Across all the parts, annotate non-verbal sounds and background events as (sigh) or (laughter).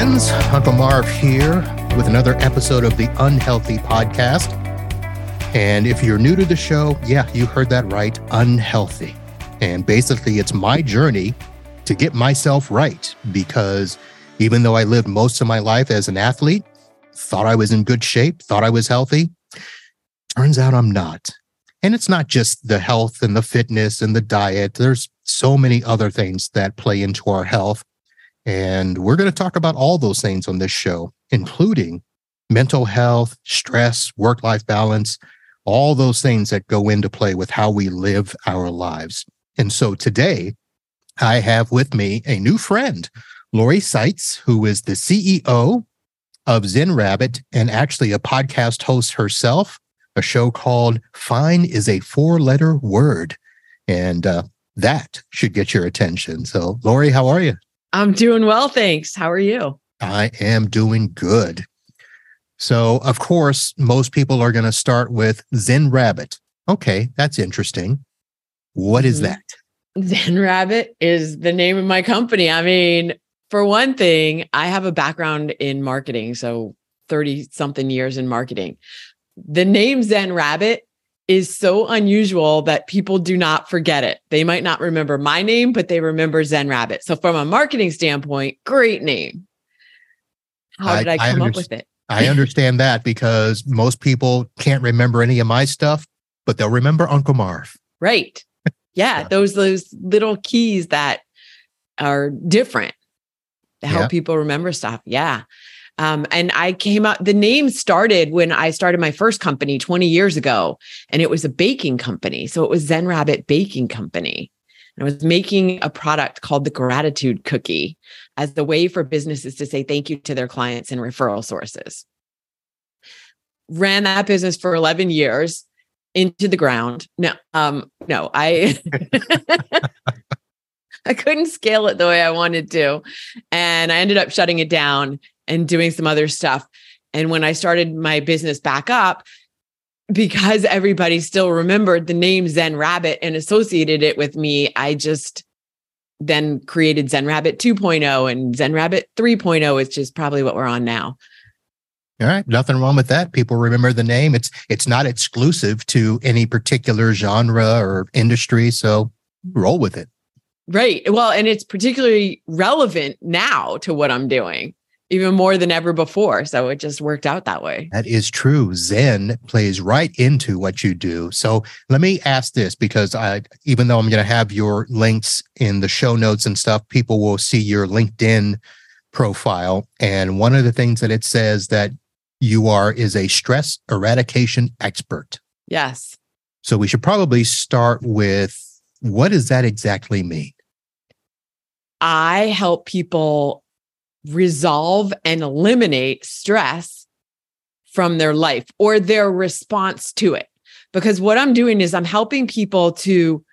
friends. Uncle Marv here with another episode of the Unhealthy Podcast. And if you're new to the show, yeah, you heard that right unhealthy. And basically, it's my journey to get myself right because even though I lived most of my life as an athlete, thought I was in good shape, thought I was healthy, turns out I'm not. And it's not just the health and the fitness and the diet. There's so many other things that play into our health. And we're going to talk about all those things on this show, including mental health, stress, work life balance, all those things that go into play with how we live our lives. And so today, I have with me a new friend, Lori Saitz, who is the CEO of Zen Rabbit and actually a podcast host herself, a show called Fine is a Four Letter Word. And uh, that should get your attention. So, Lori, how are you? I'm doing well, thanks. How are you? I am doing good. So, of course, most people are going to start with Zen Rabbit. Okay, that's interesting. What is mm-hmm. that? Zen Rabbit is the name of my company. I mean, for one thing, I have a background in marketing, so 30 something years in marketing. The name Zen Rabbit is so unusual that people do not forget it. They might not remember my name, but they remember Zen Rabbit. So, from a marketing standpoint, great name. How did I, I come I up with it? (laughs) I understand that because most people can't remember any of my stuff, but they'll remember Uncle Marv. Right. Yeah, (laughs) those those little keys that are different to help yeah. people remember stuff. Yeah. Um, and I came up, the name started when I started my first company 20 years ago, and it was a baking company. So it was Zen Rabbit Baking Company. And I was making a product called the Gratitude Cookie as the way for businesses to say thank you to their clients and referral sources. Ran that business for 11 years into the ground. No, um, no, I (laughs) I couldn't scale it the way I wanted to. And I ended up shutting it down and doing some other stuff. And when I started my business back up, because everybody still remembered the name Zen Rabbit and associated it with me, I just then created Zen Rabbit 2.0 and Zen Rabbit 3.0, which is probably what we're on now. All right, nothing wrong with that. People remember the name. It's it's not exclusive to any particular genre or industry, so roll with it. Right. Well, and it's particularly relevant now to what I'm doing even more than ever before. So it just worked out that way. That is true. Zen plays right into what you do. So let me ask this because I, even though I'm going to have your links in the show notes and stuff, people will see your LinkedIn profile. And one of the things that it says that you are is a stress eradication expert. Yes. So we should probably start with what does that exactly mean? I help people resolve and eliminate stress from their life or their response to it. Because what i'm doing is i'm helping people to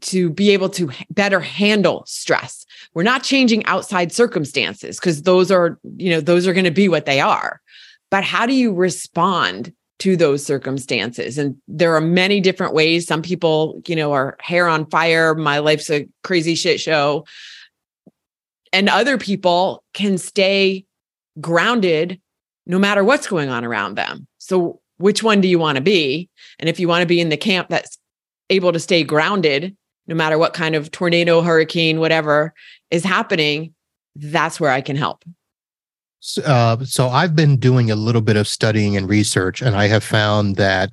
to be able to better handle stress. We're not changing outside circumstances because those are you know those are going to be what they are. But how do you respond to those circumstances? And there are many different ways. Some people you know are hair on fire. My life's a crazy shit show and other people can stay grounded no matter what's going on around them. So, which one do you want to be? And if you want to be in the camp that's able to stay grounded no matter what kind of tornado, hurricane, whatever is happening, that's where I can help. Uh, so, I've been doing a little bit of studying and research, and I have found that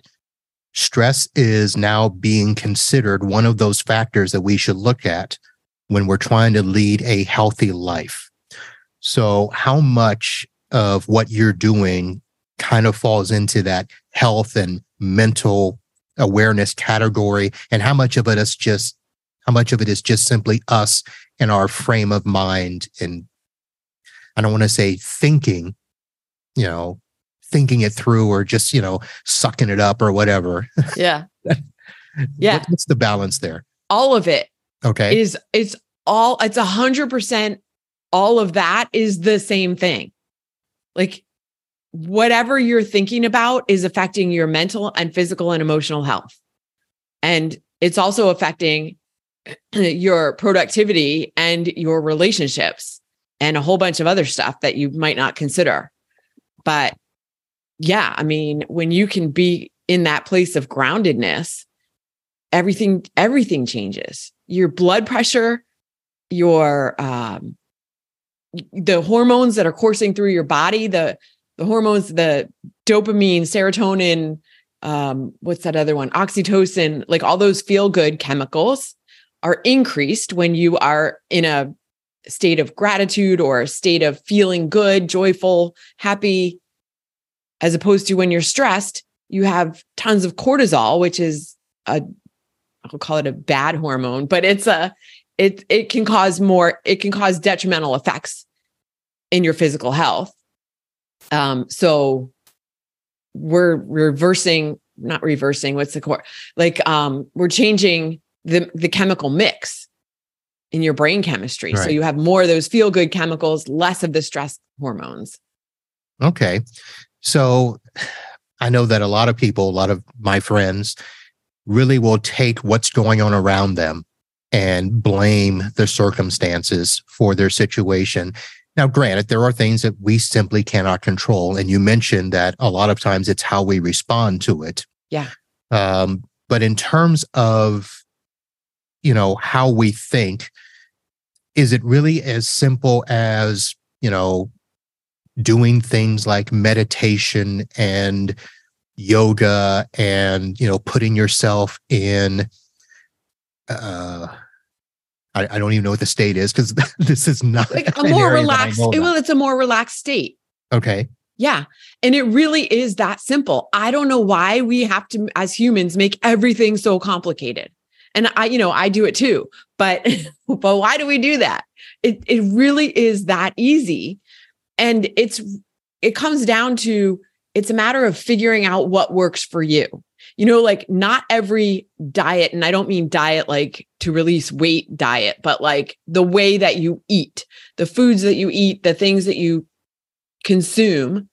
stress is now being considered one of those factors that we should look at when we're trying to lead a healthy life. So, how much of what you're doing kind of falls into that health and mental awareness category, and how much of it is just how much of it is just simply us and our frame of mind and I don't want to say thinking, you know, thinking it through or just, you know, sucking it up or whatever. Yeah. (laughs) yeah. What's the balance there? All of it. Okay. Is it's all it's a hundred percent all of that is the same thing. Like whatever you're thinking about is affecting your mental and physical and emotional health. And it's also affecting (clears throat) your productivity and your relationships. and a whole bunch of other stuff that you might not consider. But yeah, I mean, when you can be in that place of groundedness, everything everything changes. Your blood pressure, your um the hormones that are coursing through your body, the the hormones, the dopamine, serotonin, um, what's that other one? Oxytocin, like all those feel good chemicals are increased when you are in a state of gratitude or a state of feeling good, joyful, happy, as opposed to when you're stressed, you have tons of cortisol, which is a I'll call it a bad hormone, but it's a it it can cause more it can cause detrimental effects in your physical health. Um so we're reversing not reversing what's the core like um we're changing the the chemical mix in your brain chemistry. Right. So you have more of those feel good chemicals, less of the stress hormones. Okay. So (sighs) I know that a lot of people, a lot of my friends really will take what's going on around them and blame the circumstances for their situation. Now, granted, there are things that we simply cannot control. And you mentioned that a lot of times it's how we respond to it. Yeah. Um, but in terms of, you know, how we think, is it really as simple as, you know, doing things like meditation and yoga and you know putting yourself in uh I, I don't even know what the state is because (laughs) this is not like a more relaxed well it's a more relaxed state. Okay. Yeah and it really is that simple. I don't know why we have to as humans make everything so complicated. And i you know i do it too but (laughs) but why do we do that? It it really is that easy. And it's it comes down to it's a matter of figuring out what works for you. You know like not every diet and i don't mean diet like to release weight diet but like the way that you eat the foods that you eat the things that you consume.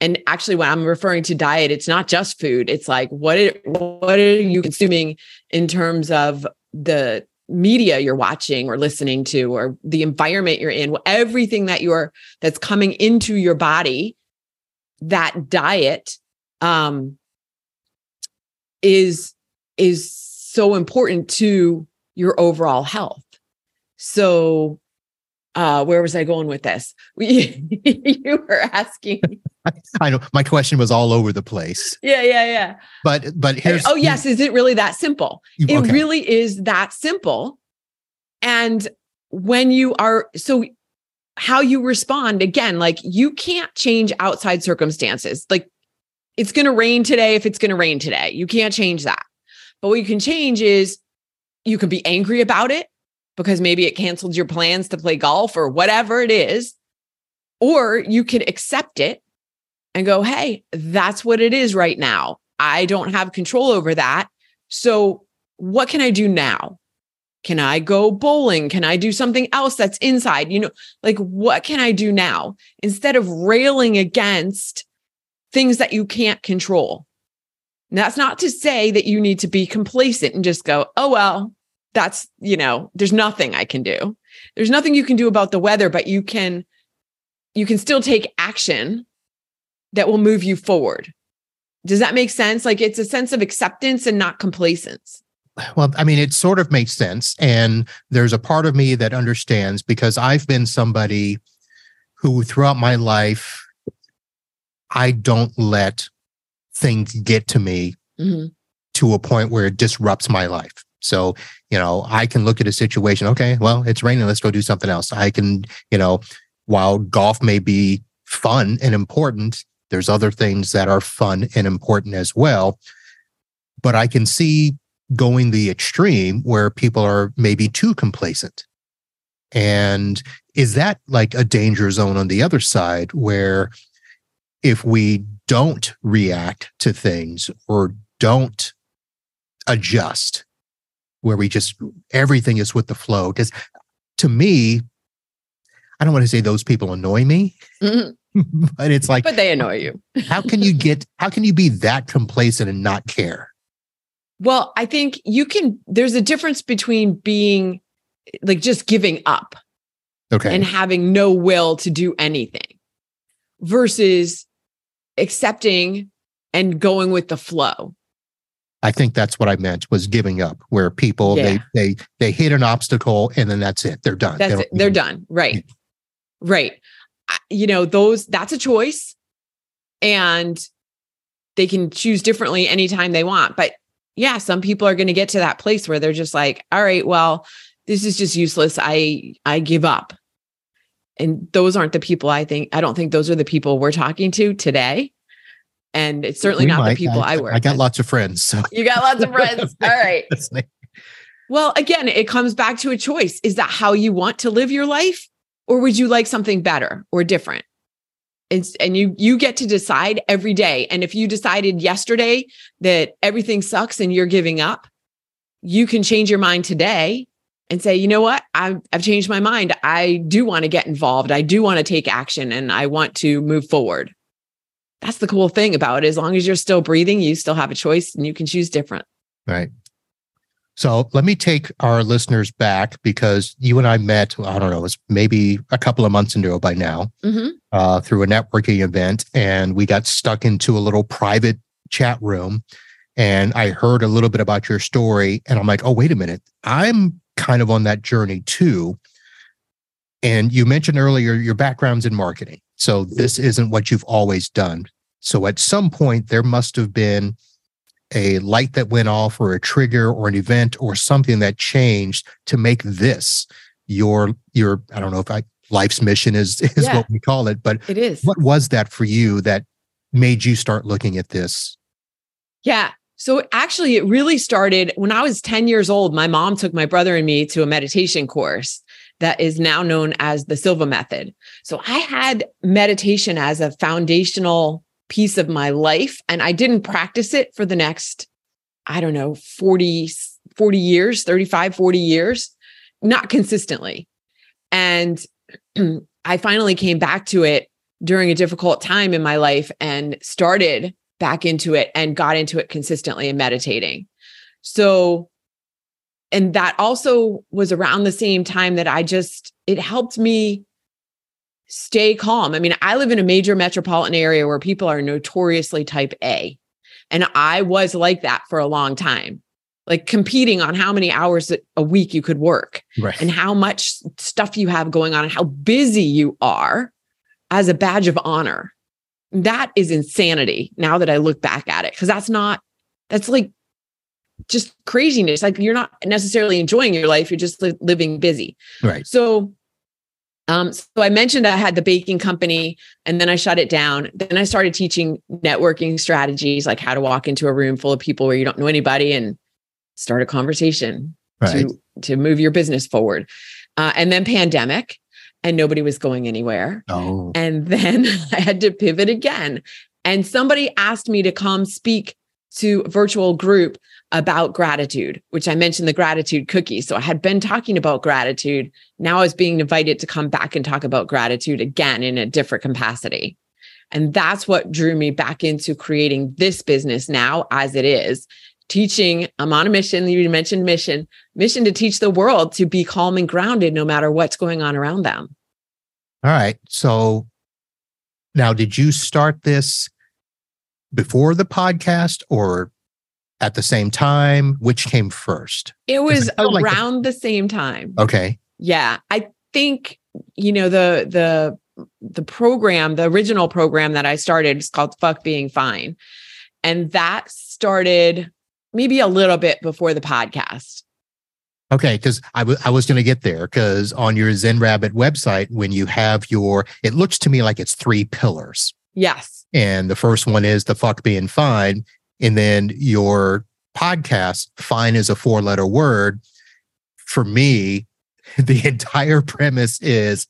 And actually when i'm referring to diet it's not just food. It's like what are, what are you consuming in terms of the media you're watching or listening to or the environment you're in everything that you're that's coming into your body that diet um is is so important to your overall health so uh where was i going with this (laughs) you were asking (laughs) I know my question was all over the place. Yeah, yeah, yeah. But but here's Oh yes, is it really that simple? Okay. It really is that simple. And when you are so how you respond again, like you can't change outside circumstances. Like it's going to rain today if it's going to rain today. You can't change that. But what you can change is you can be angry about it because maybe it canceled your plans to play golf or whatever it is. Or you can accept it and go, hey, that's what it is right now. I don't have control over that. So, what can I do now? Can I go bowling? Can I do something else that's inside? You know, like what can I do now instead of railing against things that you can't control? And that's not to say that you need to be complacent and just go, oh, well, that's, you know, there's nothing I can do. There's nothing you can do about the weather, but you can, you can still take action that will move you forward. Does that make sense? Like it's a sense of acceptance and not complacence. Well, I mean, it sort of makes sense. And there's a part of me that understands because I've been somebody who throughout my life, I don't let things get to me mm-hmm. to a point where it disrupts my life. So, you know, I can look at a situation, okay, well, it's raining, let's go do something else. I can, you know, while golf may be fun and important, there's other things that are fun and important as well. But I can see going the extreme where people are maybe too complacent. And is that like a danger zone on the other side where if we don't react to things or don't adjust, where we just everything is with the flow? Because to me, I don't want to say those people annoy me, mm-hmm. (laughs) but it's like, but they annoy you. how can you (laughs) get, how can you be that complacent and not care? Well, I think you can, there's a difference between being like just giving up. Okay. and having no will to do anything versus accepting and going with the flow. I think that's what I meant was giving up, where people Yeah. they they they hit an obstacle and then that's it. They're done. They That's don't it. They're done. Right. Right. You know, those that's a choice and they can choose differently anytime they want. But yeah, some people are going to get to that place where they're just like, all right, well, this is just useless. I I give up. And those aren't the people I think I don't think those are the people we're talking to today. And it's certainly We not might. the people I, work I got with. lots of friends. So You got lots of (laughs) friends. All right. Well, again, it comes back to a choice. Is that how you want to live your life? Or would you like something better or different? It's, and you you get to decide every day. And if you decided yesterday that everything sucks and you're giving up, you can change your mind today and say, you know what? I've, I've changed my mind. I do want to get involved. I do want to take action and I want to move forward. That's the cool thing about it. As long as you're still breathing, you still have a choice and you can choose different. Right. So let me take our listeners back because you and I met, I don't know, it was maybe a couple of months ago by now Mm-hmm. uh, through a networking event. And we got stuck into a little private chat room. And I heard a little bit about your story. And I'm like, oh, wait a minute. I'm kind of on that journey too. And you mentioned earlier your background's in marketing. So this isn't what you've always done. So at some point, there must have been a light that went off or a trigger or an event or something that changed to make this your your i don't know if i life's mission is (laughs) is Yeah. what we call it but It is. what was that for you that made you start looking at this Yeah. So actually, it really started when I was 10 years old. My mom took my brother and me to a meditation course that is now known as the Silva Method. So I had meditation as a foundational piece of my life, and I didn't practice it for the next, I don't know, 40, 40 years, 35, 40 years, not consistently. And (clears throat) I finally came back to it during a difficult time in my life and started back into it and got into it consistently and meditating. So, and that also was around the same time that I just, it helped me stay calm. I mean, I live in a major metropolitan area where people are notoriously type A. And I was like that for a long time, like competing on how many hours a week you could work right and how much stuff you have going on and how busy you are as a badge of honor. That is insanity now that I look back at it, because that's not, that's like just craziness. Like you're not necessarily enjoying your life, you're just li- living busy. right So, um, so I mentioned I had the baking company and then I shut it down. Then I started teaching networking strategies, like how to walk into a room full of people where you don't know anybody and start a conversation right to to move your business forward. Uh, and then pandemic, and nobody was going anywhere. oh And then (laughs) I had to pivot again. And somebody asked me to come speak to a virtual group about gratitude, which I mentioned the gratitude cookie. So I had been talking about gratitude. Now I was being invited to come back and talk about gratitude again in a different capacity. And that's what drew me back into creating this business now as it is. Teaching, I'm on a mission. You mentioned mission, mission to teach the world to be calm and grounded no matter what's going on around them. all right so now did you start this before the podcast or at the same time which came first It was feel like the- around the same time. okay Yeah, I think you know the the the program, the original program that I started is called Fuck Being Fine. And that started maybe a little bit before the podcast. Okay, because I wa- I was going to get there because on your Zen Rabbit website, when you have your, it looks to me like it's three pillars. Yes. And the first one is the fuck being fine. And then your podcast, fine is a four letter word. For me, (laughs) the entire premise is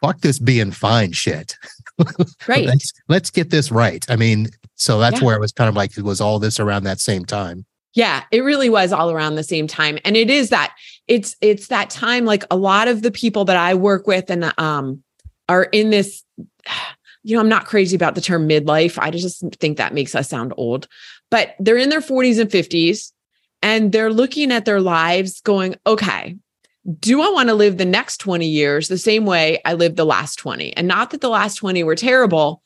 fuck this being fine shit. (laughs) Right. Let's, let's get this right. I mean, so that's Yeah. where it was kind of like, it was all this around that same time. Yeah, it really was all around the same time. And it is that it's it's that time like a lot of the people that I work with and um are in this you know, I'm not crazy about the term midlife. I just think that makes us sound old. But they're in their 40s and 50s and they're looking at their lives going, "Okay, do I want to live the next 20 years the same way I lived the last 20? And not that the last 20 were terrible,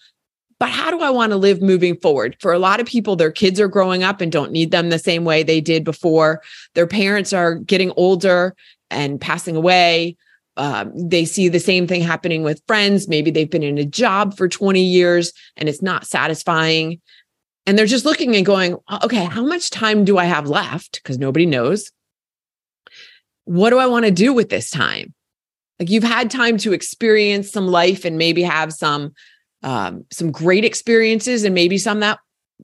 but how do I want to live moving forward? For a lot of people, their kids are growing up and don't need them the same way they did before. Their parents are getting older and passing away. Um, they see the same thing happening with friends. Maybe they've been in a job for 20 years and it's not satisfying. And they're just looking and going, okay, how much time do I have left? Because nobody knows. What do I want to do with this time? Like you've had time to experience some life and maybe have some um, some great experiences and maybe some that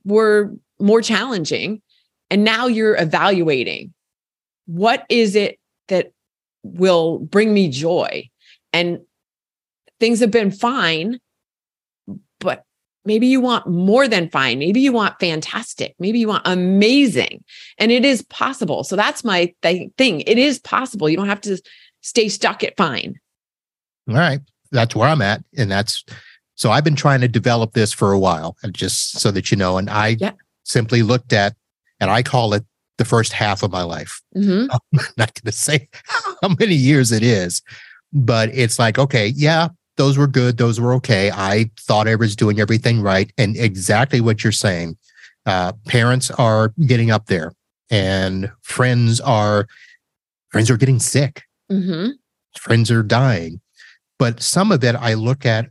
were more challenging. And now you're evaluating what is it that will bring me joy? And things have been fine, but maybe you want more than fine. Maybe you want fantastic. Maybe you want amazing. And it is possible. So that's my th- thing. It is possible. You don't have to stay stuck at fine. All right. That's where I'm at. And that's so I've been trying to develop this for a while, and just so that you know. And I yeah. simply looked at, and I call it the first half of my life. Mm-hmm. (laughs) I'm not going to say how many years it is, but it's like, okay, yeah, those were good. Those were okay. I thought I was doing everything right. And exactly what you're saying. Uh, parents are getting up there and friends are friends are getting sick. Mm-hmm. Friends are dying. But some of it I look at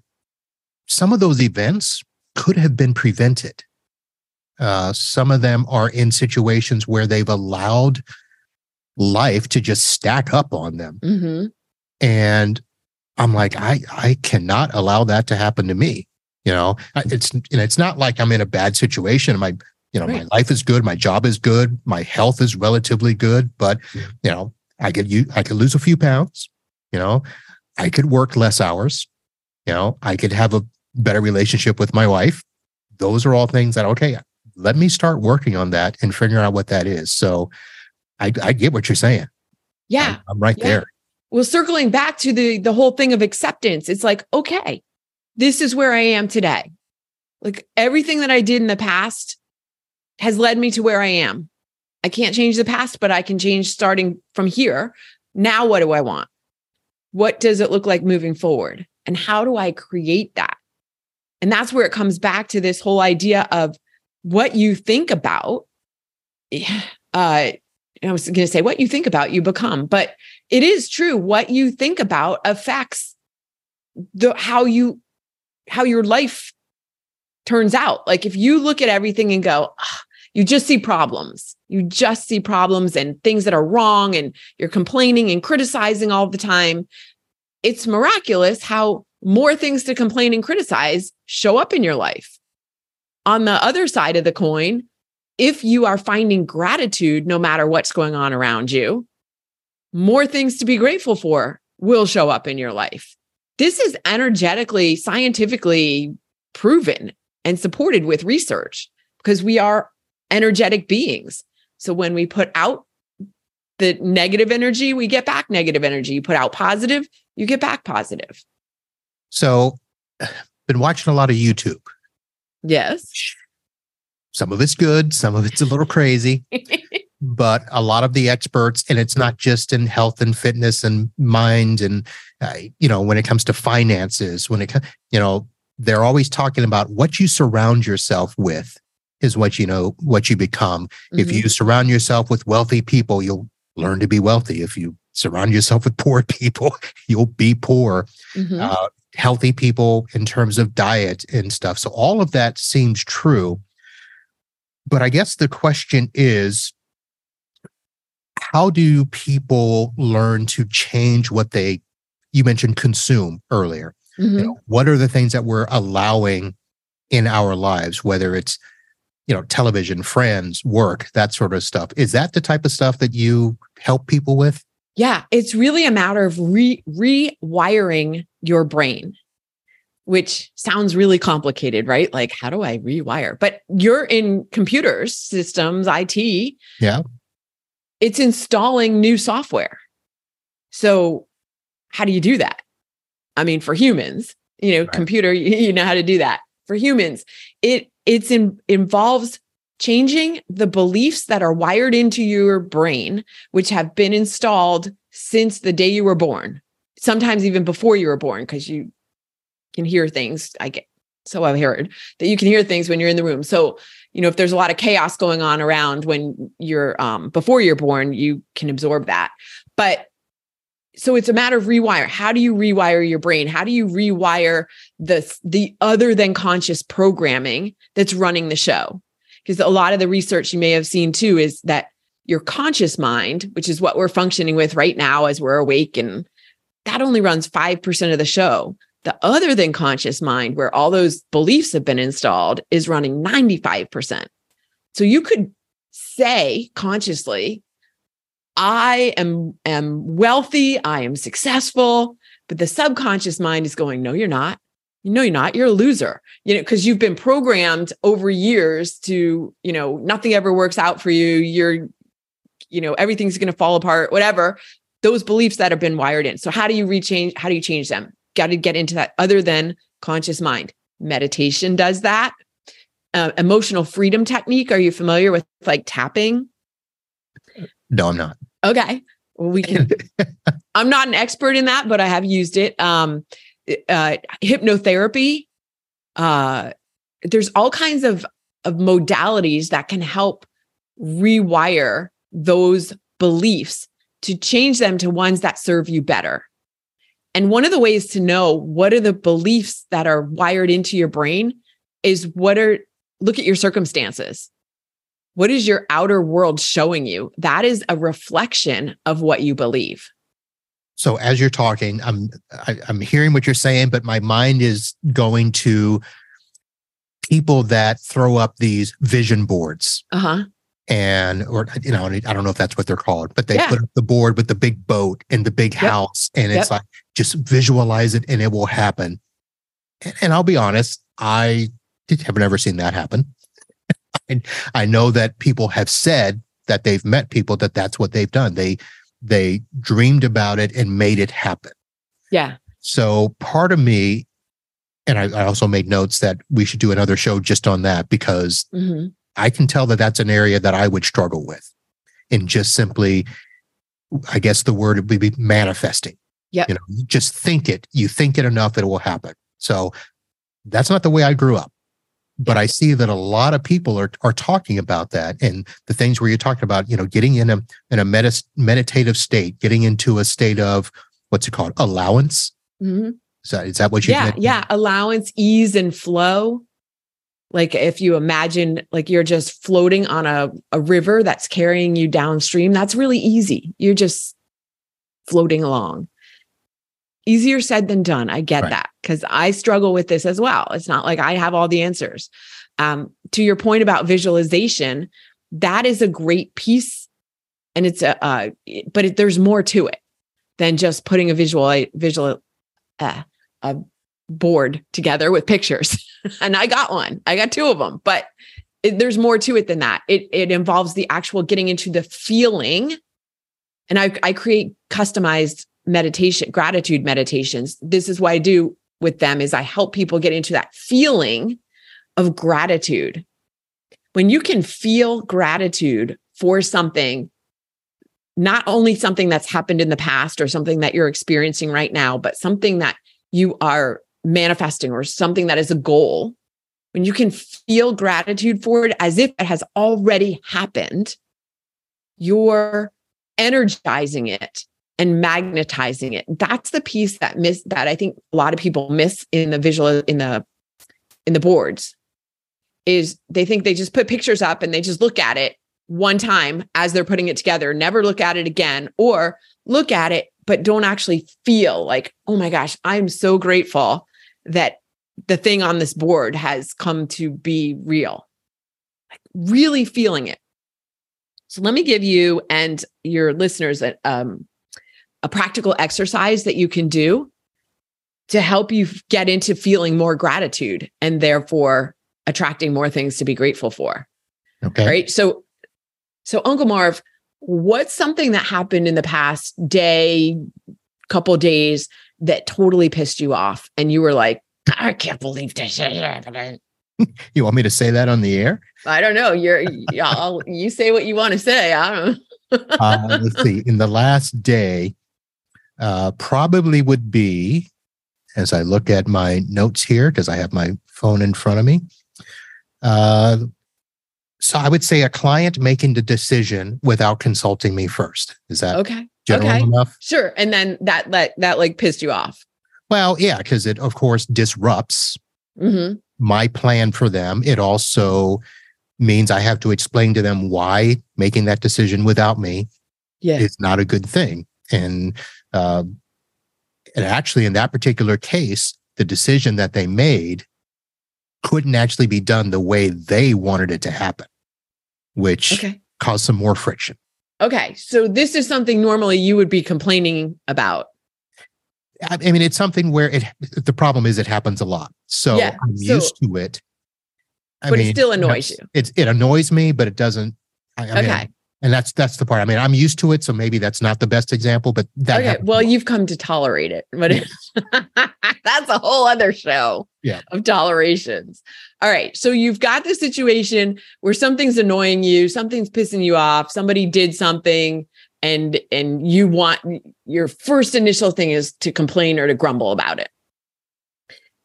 some of those events could have been prevented. Uh, some of them are in situations where they've allowed life to just stack up on them. Mm-hmm. And I'm like, I, I cannot allow that to happen to me. You know, it's, you know, it's not like I'm in a bad situation. My, you know, right. my life is good. My job is good. My health is relatively good, but you know, I could, you, I could lose a few pounds, you know, I could work less hours. You know, I could have a better relationship with my wife. Those are all things that, okay, let me start working on that and figure out what that is. So I, I get what you're saying. Yeah. I'm, I'm right yeah. there. Well, circling back to the the whole thing of acceptance, it's like, okay, this is where I am today. Like everything that I did in the past has led me to where I am. I can't change the past, but I can change starting from here. Now, what do I want? What does it look like moving forward? And how do I create that? And that's where it comes back to this whole idea of what you think about. (sighs) Uh, I was going to say what you think about, you become, but it is true. What you think about affects the how you how your life turns out. Like if you look at everything and go, oh, you just see problems. You just see problems and things that are wrong, and you're complaining and criticizing all the time. It's miraculous how more things to complain and criticize show up in your life. On the other side of the coin, if you are finding gratitude no matter what's going on around you, more things to be grateful for will show up in your life. This is energetically, scientifically proven and supported with research because we are energetic beings. So when we put out the negative energy, we get back negative energy. You put out positive, you get back positive. So, (sighs) been watching a lot of YouTube. Yes. Some of it's good, some of it's a little crazy, (laughs) but a lot of the experts, and it's not just in health and fitness and mind, and uh, you know, when it comes to finances, when it you know, they're always talking about what you surround yourself with is what you know, what you become. Mm-hmm. If you surround yourself with wealthy people, you'll learn to be wealthy. If you surround yourself with poor (laughs) people, you'll be poor. Mm-hmm. Uh, healthy people in terms of diet and stuff. So all of that seems true. But I guess the question is how do people learn to change what they you mentioned consume earlier mm-hmm. you know, what are the things that we're allowing in our lives whether it's you know television friends work that sort of stuff is that the type of stuff that you help people with yeah, it's really a matter of re- rewiring your brain, which sounds really complicated, right? Like, how do I rewire? But you're in computers, systems, IT. Yeah. It's installing new software. So, how do you do that? I mean, for humans, you know, right. computer, (laughs) you know how to do that. For humans, it it's in, involves changing the beliefs that are wired into your brain, which have been installed since the day you were born, sometimes even before you were born, because you can hear things. I get so I've heard that you can hear things when you're in the room. So, you know, if there's a lot of chaos going on around when you're um before you're born, you can absorb that. But so it's a matter of rewire. How do you rewire your brain? How do you rewire the the other than conscious programming that's running the show? Because a lot of the research you may have seen too is that your conscious mind, which is what we're functioning with right now as we're awake and that only runs 5% of the show. The other than conscious mind, where all those beliefs have been installed, is running 95%. So you could say consciously, I am, am wealthy, I am successful, but the subconscious mind is going, no, you're not. No, you're not. You're a loser. You know, because you've been programmed over years to, you know, nothing ever works out for you. You're, you know, everything's going to fall apart, whatever. Those beliefs that have been wired in. So how do you rechange? How do you change them? got to get into that other than conscious mind. Meditation does that. Uh, emotional freedom technique. Are you familiar with like tapping? No, I'm not. Okay. Well, we can. (laughs) I'm not an expert in that, but I have used it. Um, uh, hypnotherapy. Uh, there's all kinds of of modalities that can help rewire those beliefs to change them to ones that serve you better. And one of the ways to know what are the beliefs that are wired into your brain is what are look at your circumstances. What is your outer world showing you? That is a reflection of what you believe. So as you're talking, I'm I, am i am hearing what you're saying, but my mind is going to people that throw up these vision boards. Uh-huh and or you know i don't know if that's what they're called but they yeah. put up the board with the big boat and the big yep. house and it's yep. like just visualize it and it will happen and, and i'll be honest i have never seen that happen (laughs) I, I know that people have said that they've met people that that's what they've done they they dreamed about it and made it happen yeah so part of me and I, I also made notes that we should do another show just on that because mm-hmm I can tell that that's an area that I would struggle with in just simply, I guess the word would be manifesting. Yeah. You know, you just think it, you think it enough, it will happen. So that's not the way I grew up. But I see that a lot of people are are talking about that and the things where you're talking about, you know, getting in a in a medis- meditative state, getting into a state of what's it called, allowance. Mm-hmm. Is that is that what you? Yeah, yeah, allowance, ease, and flow like if you imagine like you're just floating on a, a river that's carrying you downstream that's really easy. You're just floating along. Easier said than done. I get right. that because i struggle with this as well. It's not like i have all the answers. Um, to your point about visualization that is a great piece and it's a uh, but it, there's more to it than just putting a visual visual uh, a board together with pictures. (laughs) and I got one. I got two of them, but it, there's more to it than that. It it involves the actual getting into the feeling. And I I create customized meditation, gratitude meditations. This is what I do with them is I help people get into that feeling of gratitude. When you can feel gratitude for something not only something that's happened in the past or something that you're experiencing right now, but something that you are manifesting or something that is a goal, when you can feel gratitude for it as if it has already happened, you're energizing it and magnetizing it. That's the piece that miss that I think a lot of people miss in the visual in the in the boards is they think they just put pictures up and they just look at it one time as they're putting it together, never look at it again, or look at it, but don't actually feel like, oh my gosh, I'm so grateful that the thing on this board has come to be real. Like really feeling it. So let me give you and your listeners a, um, a practical exercise that you can do to help you get into feeling more gratitude and therefore attracting more things to be grateful for. Okay. Right. So, so Uncle Marv, what's something that happened in the past day, couple days that totally pissed you off and you were like, I can't believe this is happening. (laughs) you want me to say that on the air? I don't know. You're I'll, you say what you want to say. I don't uh, let's see. In the last day, uh, probably would be, as I look at my notes here, because I have my phone in front of me. Uh, so I would say a client making the decision without consulting me first. Is that Okay. General okay. enough? Sure. And then that that that like pissed you off. Well, yeah, because it of course disrupts hmm my plan for them. It also means I have to explain to them why making that decision without me Yeah. is not a good thing. And uh, and actually, in that particular case, the decision that they made couldn't actually be done the way they wanted it to happen, which okay. caused some more friction. Okay. So this is something normally you would be complaining about. I mean, it's something where it. The problem is it happens a lot, so Yeah, I'm so- used to it. I But it still annoys you. It's it annoys me, but it doesn't. I, I mean, Okay. And that's that's the part. I mean, I'm used to it, so maybe that's not the best example, but that. okay. Well, you've come to tolerate it, but (laughs) that's a whole other show Yeah. of tolerations. All right. So you've got the situation where something's annoying you, something's pissing you off, somebody did something and and you want your first initial thing is to complain or to grumble about it.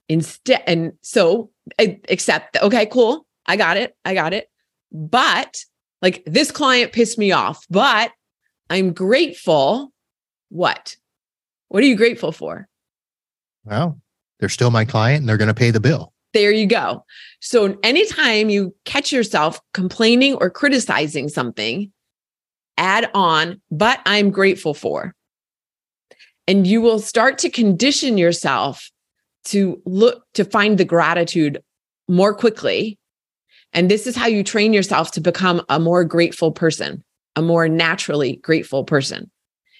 Instead and so I accept okay, cool. I got it. I got it. But like this client pissed me off, but I'm grateful. What? What are you grateful for? well, they're still my client, and they're going to pay the bill. There you go. So anytime you catch yourself complaining or criticizing something, add on, but I'm grateful for. And you will start to condition yourself to look to find the gratitude more quickly. And this is how you train yourself to become a more grateful person, a more naturally grateful person.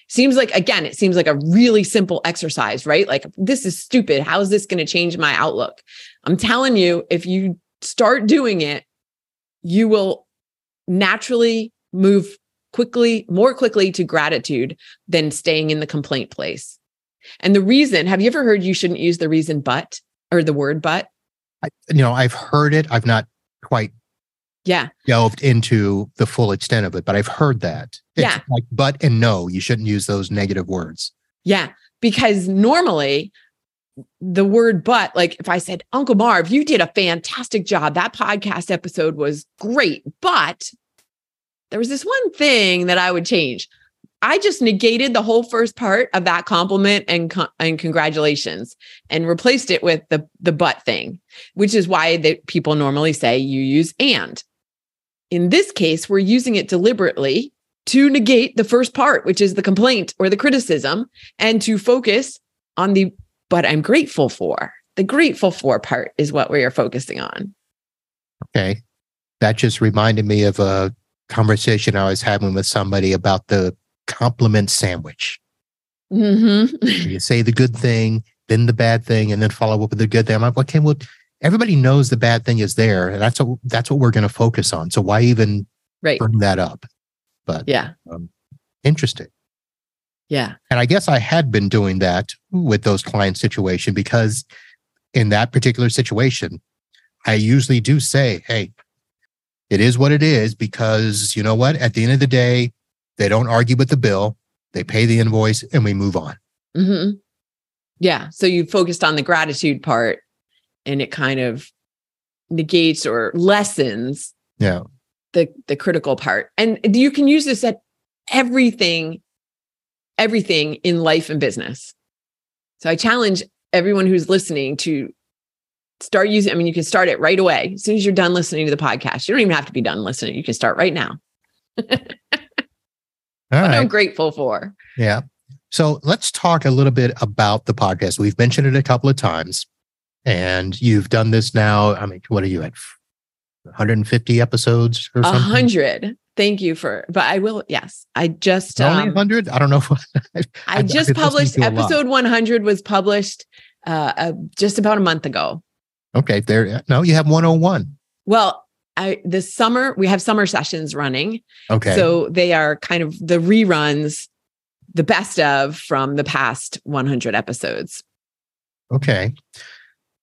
Seems like, again, it seems like a really simple exercise, right? Like, this is stupid. How is this going to change my outlook? I'm telling you, if you start doing it, you will naturally move quickly, more quickly to gratitude than staying in the complaint place. And the reason, have you ever heard you shouldn't use the reason but or the word but? I, you know, I've heard it. I've not quite Yeah. delved into the full extent of it, but I've heard that. It's Yeah. like but and no, you shouldn't use those negative words. Yeah. Because normally the word but, like if I said, Uncle Marv, you did a fantastic job. That podcast episode was great, but there was this one thing that I would change. I just negated the whole first part of that compliment and and congratulations and replaced it with the the but thing, which is why that people normally say you use and. In this case, we're using it deliberately to negate the first part, which is the complaint or the criticism, and to focus on the but I'm grateful for. The grateful for part is what we are focusing on. Okay. That just reminded me of a conversation I was having with somebody about the compliment sandwich. Mm-hmm. You say the good thing, then the bad thing, and then follow up with the good thing. I'm like, okay, well, everybody knows the bad thing is there. And that's what that's what we're going to focus on. So why even Right. bring that up? But Yeah. interesting. Yeah. And I guess I had been doing that with those client situation because in that particular situation, I usually do say, hey, it is what it is because you know what? At the end of the day, they don't argue with the bill, they pay the invoice, and we move on. hmm Yeah. So you focused on the gratitude part and it kind of negates or lessens Yeah. the the critical part. And you can use this at everything, everything in life and business. So I challenge everyone who's listening to start using. I mean, you can start it right away. As soon as you're done listening to the podcast, you don't even have to be done listening. You can start right now. (laughs) All What I'm grateful for. Yeah. So let's talk a little bit about the podcast. We've mentioned it a couple of times, and you've done this now. I mean, what are you at? 150 episodes or something? hundred. Thank you for, but I will. Yes, I just Only um, 100? I don't know. If, (laughs) I I've- just listening published to a lot. episode 100 was published uh, uh, just about a month ago. Okay, there. No, you have 101. Well, I this summer we have summer sessions running, Okay. so they are kind of the reruns, the best of from the past 100 episodes. okay.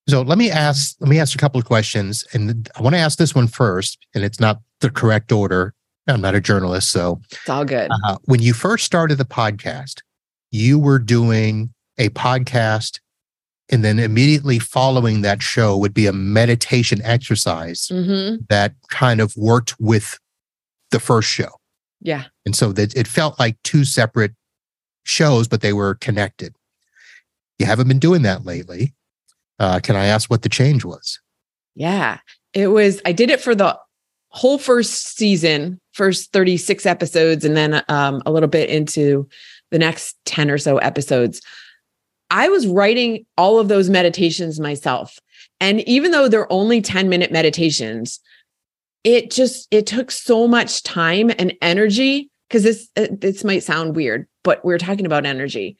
So let me ask. Let me ask a couple of questions, and I want to ask this one first, and it's not the correct order. I'm not a journalist, so It's all good. uh, when you first started the podcast, you were doing a podcast and then immediately following that show would be a meditation exercise Mm-hmm. that kind of worked with the first show. Yeah. And so that it felt like two separate shows, but they were connected. You haven't been doing that lately. Uh, can I ask what the change was? Yeah. It was, I did it for the whole first season, first 36 episodes, and then um, a little bit into the next 10 or so episodes. I was writing all of those meditations myself. And even though they're only 10 minute meditations, it just it took so much time and energy because this uh, this might sound weird, but we're talking about energy.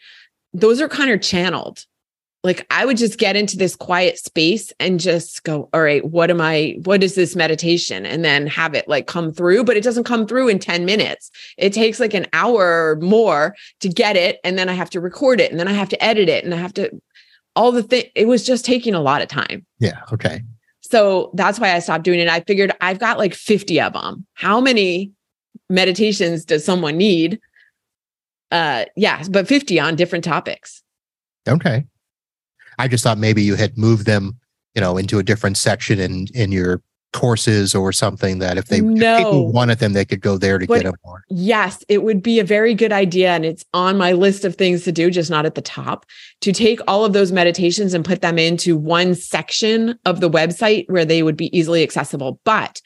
Those are kind of channeled like I would just get into this quiet space and just go, all right, what am I, what is this meditation? And then have it like come through, but it doesn't come through in 10 minutes. It takes like an hour or more to get it. And then I have to record it and then I have to edit it and I have to, all the thing. It was just taking a lot of time. Yeah. Okay. So that's why I stopped doing it. I figured I've got like 50 of them. How many meditations does someone need? Uh, yeah, but 50 on different topics. Okay. I just thought maybe you had moved them, you know, into a different section in in your courses or something that if they if people wanted them, they could go there to But- get them more. Yes, it would be a very good idea. And it's on my list of things to do, just not at the top, to take all of those meditations and put them into one section of the website where they would be easily accessible. But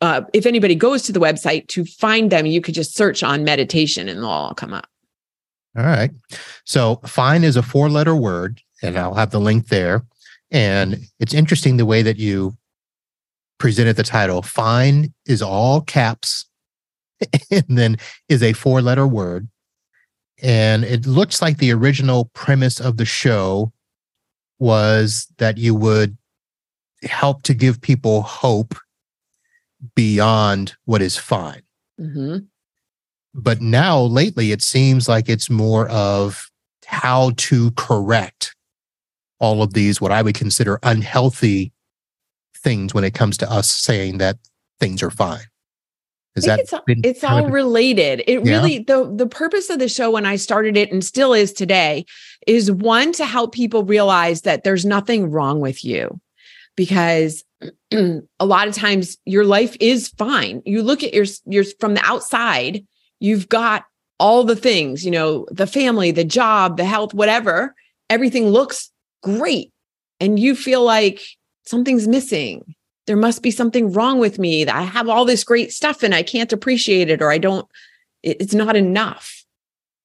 uh, if anybody goes to the website to find them, you could just search on meditation and they'll all come up. All right. So fine is a four letter word, and I'll have the link there. And it's interesting the way that you presented the title. Fine is all caps (laughs) and then is a four letter word. And it looks like the original premise of the show was that you would help to give people hope beyond what is fine Mhm. but now lately it seems like it's more of how to correct all of these what i would consider unhealthy things when it comes to us saying that things are fine is that it's, it's all of- related. It Yeah. really the the purpose of the show when I started it and still is today is one to help people realize that there's nothing wrong with you because (clears throat) a lot of times your life is fine. You look at your your from the outside, you've got all the things, you know, the family, the job, the health, whatever. Everything looks great and you feel like something's missing there must be something wrong with me that I have all this great stuff and I can't appreciate it or I don't, it- it's not enough.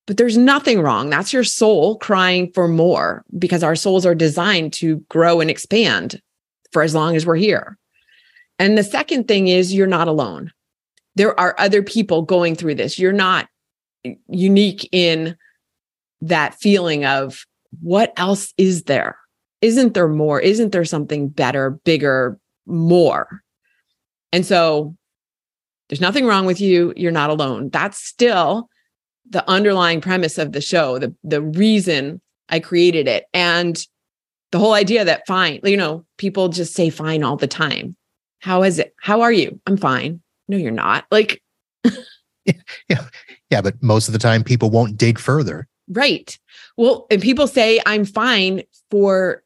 But there's nothing wrong. That's your soul crying for more because our souls are designed to grow and expand for as long as we're here. And the second thing is you're not alone. There are other people going through this. You're not unique in that feeling of what else is there? Isn't there more? Isn't there something better, bigger, more. And so there's nothing wrong with you. You're not alone. That's still the underlying premise of the show, the, the reason I created it. And the whole idea that fine, you know, people just say fine all the time. How is it? How are you? I'm fine. No, you're not. Like, (laughs) yeah yeah, but most of the time people won't dig further Right. Well, and people say I'm fine for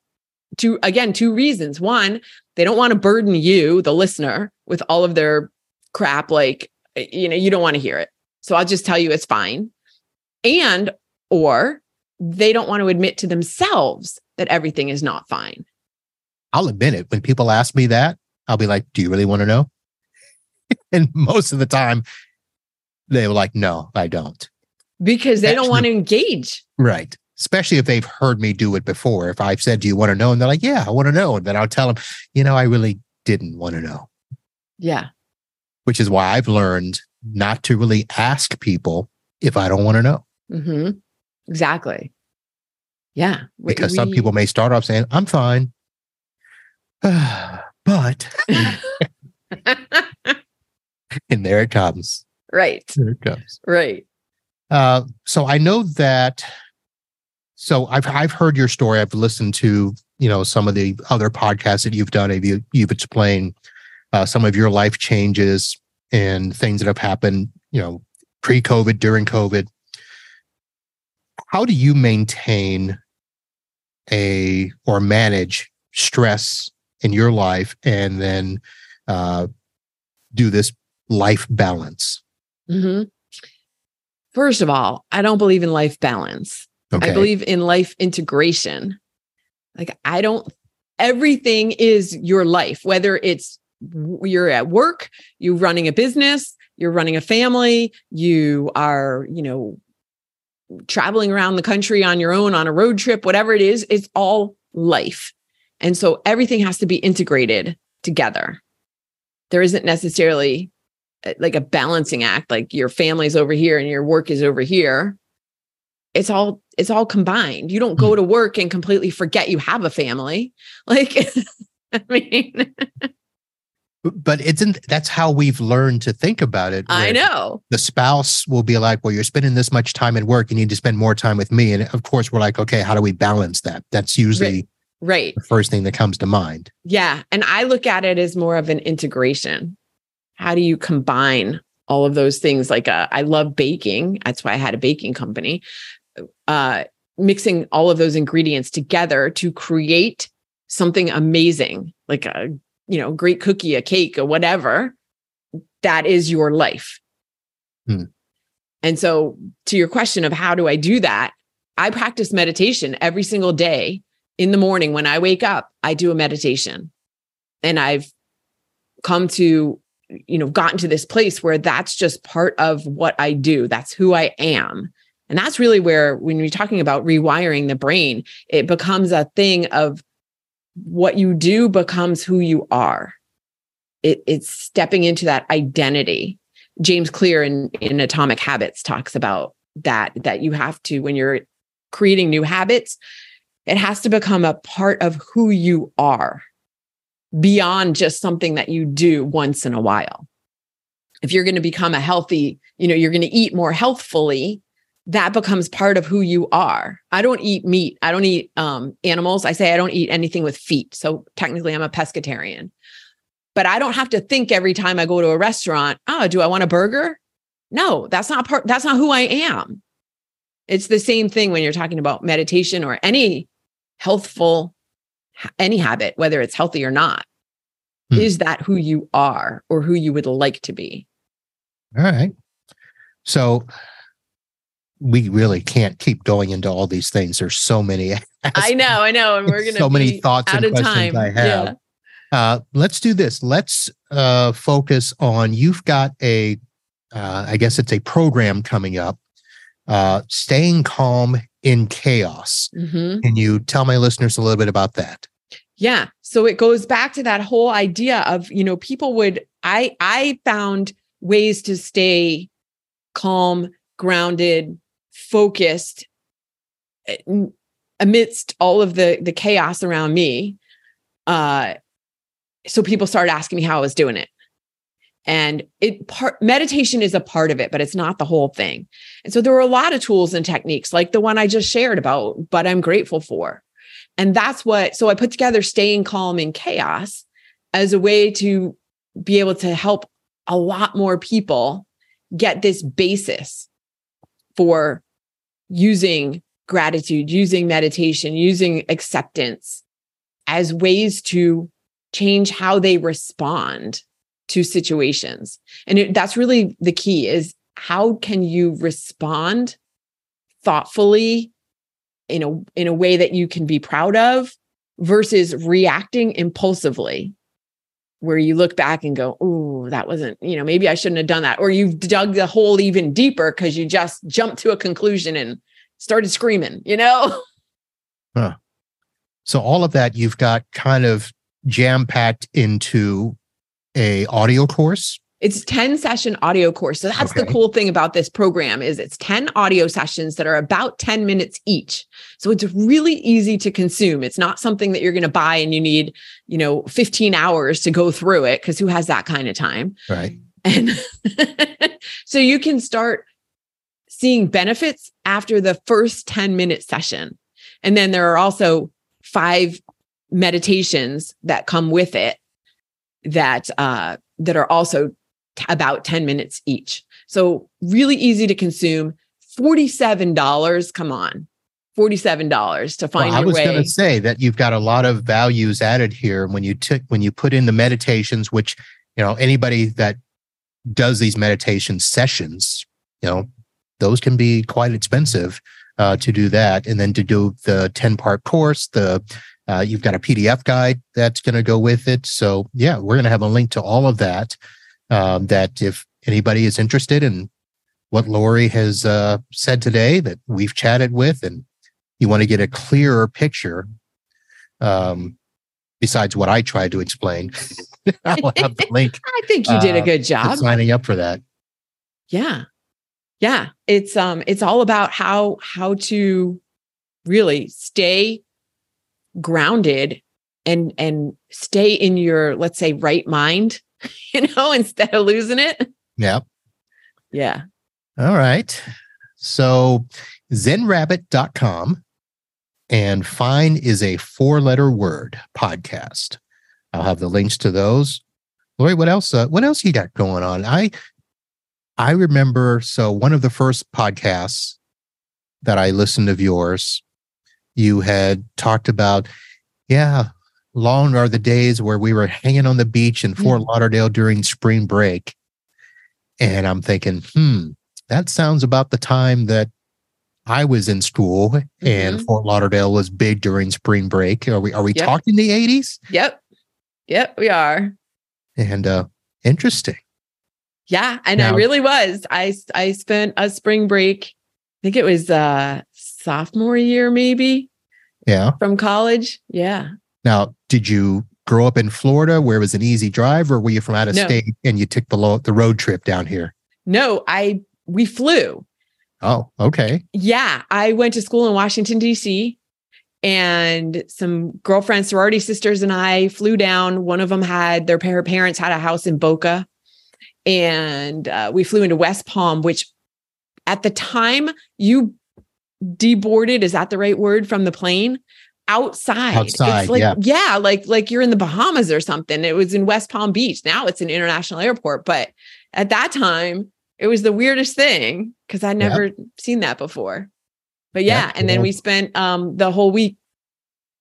two again, two reasons. One, they don't want to burden you, the listener, with all of their crap like you know, you don't want to hear it. So I'll just tell you it's fine. And or they don't want to admit to themselves that everything is not fine. i'll admit it when people ask me that i'll be like do you really want to know (laughs) and most of the time they were like no i don't Because they don't want to engage. Right. Especially if they've heard me do it before. If I've said, Do you want to know? And they're like, Yeah, I want to know. And then I'll tell them, You know, I really didn't want to know, Yeah. which is why I've learned not to really ask people if I don't want to know. Mm-hmm. Exactly. Yeah. We- Because some we- people may start off saying, I'm fine. (sighs) but, (laughs) and there it comes. right. There it comes. Right. Uh, so I know that. So I've I've heard your story. I've listened to you know some of the other podcasts that you've done. Have you you've explained uh, some of your life changes and things that have happened. You know, pre-COVID, during COVID. how do you maintain a or manage stress in your life and then uh, do this life balance? Mm-hmm. First of all, I don't believe in life balance. Okay. I believe in life integration. Like, I don't, everything is your life, whether it's you're at work, you're running a business, you're running a family, you are, you know, traveling around the country on your own on a road trip, whatever it is, it's all life. And so everything has to be integrated together. There isn't necessarily uh, like a balancing act, like your family's over here and your work is over here. It's all it's all combined. You don't go Hmm. to work and completely forget you have a family. (laughs) Like I mean, but isn't that's how we've learned to think about it? I know. The spouse will be like, "Well, you're spending this much time at work. You need to spend more time with me." And of course, we're like, "Okay, how do we balance that?" That's usually Right. the first thing that comes to mind. Yeah. And I look at it as more of an integration. How do you combine all of those things? Like, uh, I love baking. That's why I had a baking company. Uh, mixing all of those ingredients together to create something amazing, like a you know great cookie, a cake, or whatever. That is your life. Hmm. And so, to your question of how do I do that, I practice meditation every single day in the morning when I wake up, I do a meditation. And I've come to, you know, gotten to this place where that's just part of what I do. That's who I am. And that's really where, when you're talking about rewiring the brain, it becomes a thing of what you do becomes who you are. It, it's stepping into that identity. James Clear in, in Atomic Habits talks about that, that you have to, when you're creating new habits, it has to become a part of who you are beyond just something that you do once in a while. If you're going to become a healthy, you know, you're going to eat more healthfully, that becomes part of who you are. I don't eat meat. I don't eat um, animals. I say I don't eat anything with feet. So technically, I'm a pescatarian. But I don't have to think every time I go to a restaurant, oh, do I want a burger? No, that's not part, that's not who I am. It's the same thing when you're talking about meditation or any healthful any habit whether it's healthy or not Hmm. is that who you are or who you would like to be All right. So we really can't keep going into all these things. There's so many. (laughs) i know i know and we're (laughs) gonna so many thoughts out and of questions time I have. Yeah. Uh, let's do this. Let's uh, focus on. You've got a, uh, I guess it's a program coming up. Uh, staying calm in chaos. Mhm. Can you tell my listeners a little bit about that? Yeah. So it goes back to that whole idea of, you know, people would I I found ways to stay calm, grounded, focused eh, amidst all of the the chaos around me. Uh so people started asking me how I was doing it. And it part meditation is a part of it, but it's not the whole thing. And so there were a lot of tools and techniques like the one I just shared about, but I'm grateful for. And that's what, so I put together staying calm in chaos as a way to be able to help a lot more people get this basis for using gratitude, using meditation, using acceptance as ways to change how they respond to situations. And it, that's really the key is how can you respond thoughtfully in a in a way that you can be proud of versus reacting impulsively where you look back and go, "Oh, that wasn't, you know, maybe I shouldn't have done that." Or you've dug the hole even deeper because you just jumped to a conclusion and started screaming, you know? (laughs) So all of that you've got kind of jam packed into a audio course. It's 10 session audio course. So that's the cool thing about this program is it's 10 audio sessions that are about 10 minutes each. So it's really easy to consume. It's not something that you're going to buy and you need, you know, 15 hours to go through it because who has that kind of time? Right. And (laughs) so you can start seeing benefits after the first 10 minute session. And then there are also five meditations that come with it that uh that are also t- about 10 minutes each. So really easy to consume, $47. Come on. $47 to find well, I was going to say that you've got a lot of values added here when you took when you put in the meditations, which you know anybody that does these meditation sessions, you know, those can be quite expensive uh, to do that, and then to do the ten part course, the uh, you've got a PDF guide that's going to go with it. So yeah, we're going to have a link to all of that. Um, that if anybody is interested in what Lori has uh, said today, that we've chatted with, and you want to get a clearer picture, um, besides what I tried to explain, (laughs) I'll have the link. (laughs) I think you did a uh, good job. signing up for that. Yeah. Yeah. It's um it's all about how how to really stay grounded and and stay in your let's say right mind, (laughs) you know, instead of losing it. Yeah. Yeah. All right. So zenrabbit.com and fine is a four letter word podcast. I'll have the links to those. Lori, what else? Uh, what else you got going on? I I remember so one of the first podcasts that I listened of yours, you had talked about, yeah, long are the days where we were hanging on the beach in Fort Lauderdale during spring break. And I'm thinking, hmm, that sounds about the time that I was in school and Mhm. Fort Lauderdale was big during spring break. Are we are we Yep. talking the 80s? Yep. Yep, we are. And uh interesting. Yeah, and I Now- really was. I I spent a spring break. I think it was uh sophomore year maybe Yeah. from college. Yeah. Now, did you grow up in Florida where it was an easy drive or were you from out of No. state and you took the lo- the road trip down here? No, I we flew. Oh, okay. Yeah, I went to school in Washington D.C. and some girlfriends, sorority sisters, and I flew down. One of them had their par- parents had a house in Boca, and uh, we flew into West Palm, which at the time you deboarded. Is that the right word from the plane? Outside, Outside, it's like, yeah. yeah, like like you're in the Bahamas or something. It was in West Palm Beach. Now it's an international airport, but at that time it was the weirdest thing because I'd never seen that before. But Yeah, yeah, and then we spent um the whole week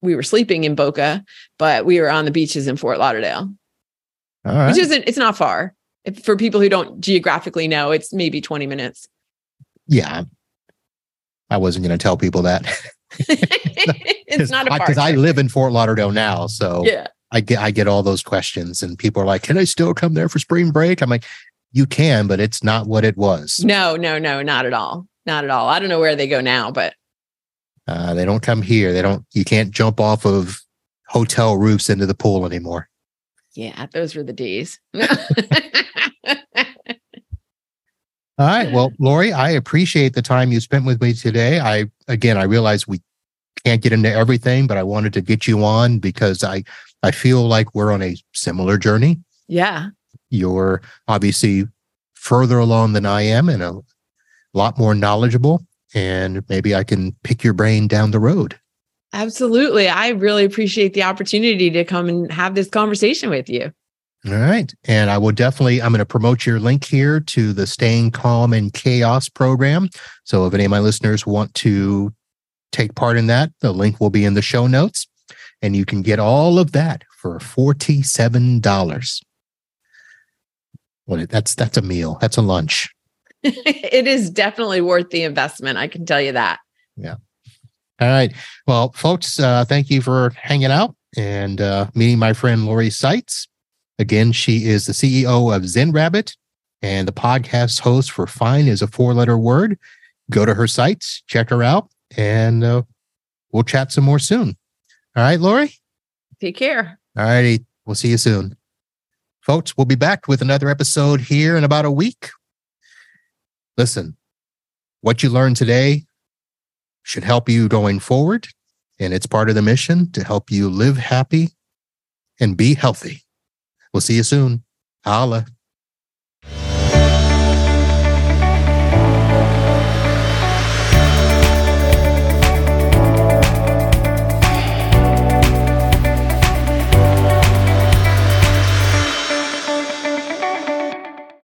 we were sleeping in Boca, but we were on the beaches in Fort Lauderdale, All right. which isn't it's not far. If, for people who don't geographically know, it's maybe 20 minutes. yeah. I wasn't going to tell people that. (laughs) (laughs) it's not a because I live in Fort Lauderdale now, so yeah. I get I get all those questions, and people are like, "Can I still come there for spring break?" I'm like, "You can, but it's not what it was. No, no, no, not at all. Not at all. I don't know where they go now, but Uh, they don't come here. They don't. You can't jump off of hotel roofs into the pool anymore." yeah, those were the days. (laughs) (laughs) All right. Well, Lori, I appreciate the time you spent with me today. I again, I realize we can't get into everything, but I wanted to get you on because I I feel like we're on a similar journey. yeah. You're obviously further along than I am and a lot more knowledgeable. And maybe I can pick your brain down the road. Absolutely. I really appreciate the opportunity to come and have this conversation with you. All right. And I will definitely, I'm going to promote your link here to the Staying Calm in Chaos program. So if any of my listeners want to take part in that, the link will be in the show notes and you can get all of that for $47. Well, that's, that's a meal. That's a lunch. (laughs) it is definitely worth the investment. I can tell you that. Yeah. All right. Well, folks, uh, thank you for hanging out and uh, meeting my friend Lori Saitz. Again, she is the CEO of Zen Rabbit and the podcast host for Fine is a four letter word. Go to her sites, check her out, and uh, we'll chat some more soon. All right, Lori? Take care. All righty. We'll see you soon. Folks, we'll be back with another episode here in about a week. Listen, what you learned today should help you going forward. And it's part of the mission to help you live happy and be healthy. We'll see you soon. Holla.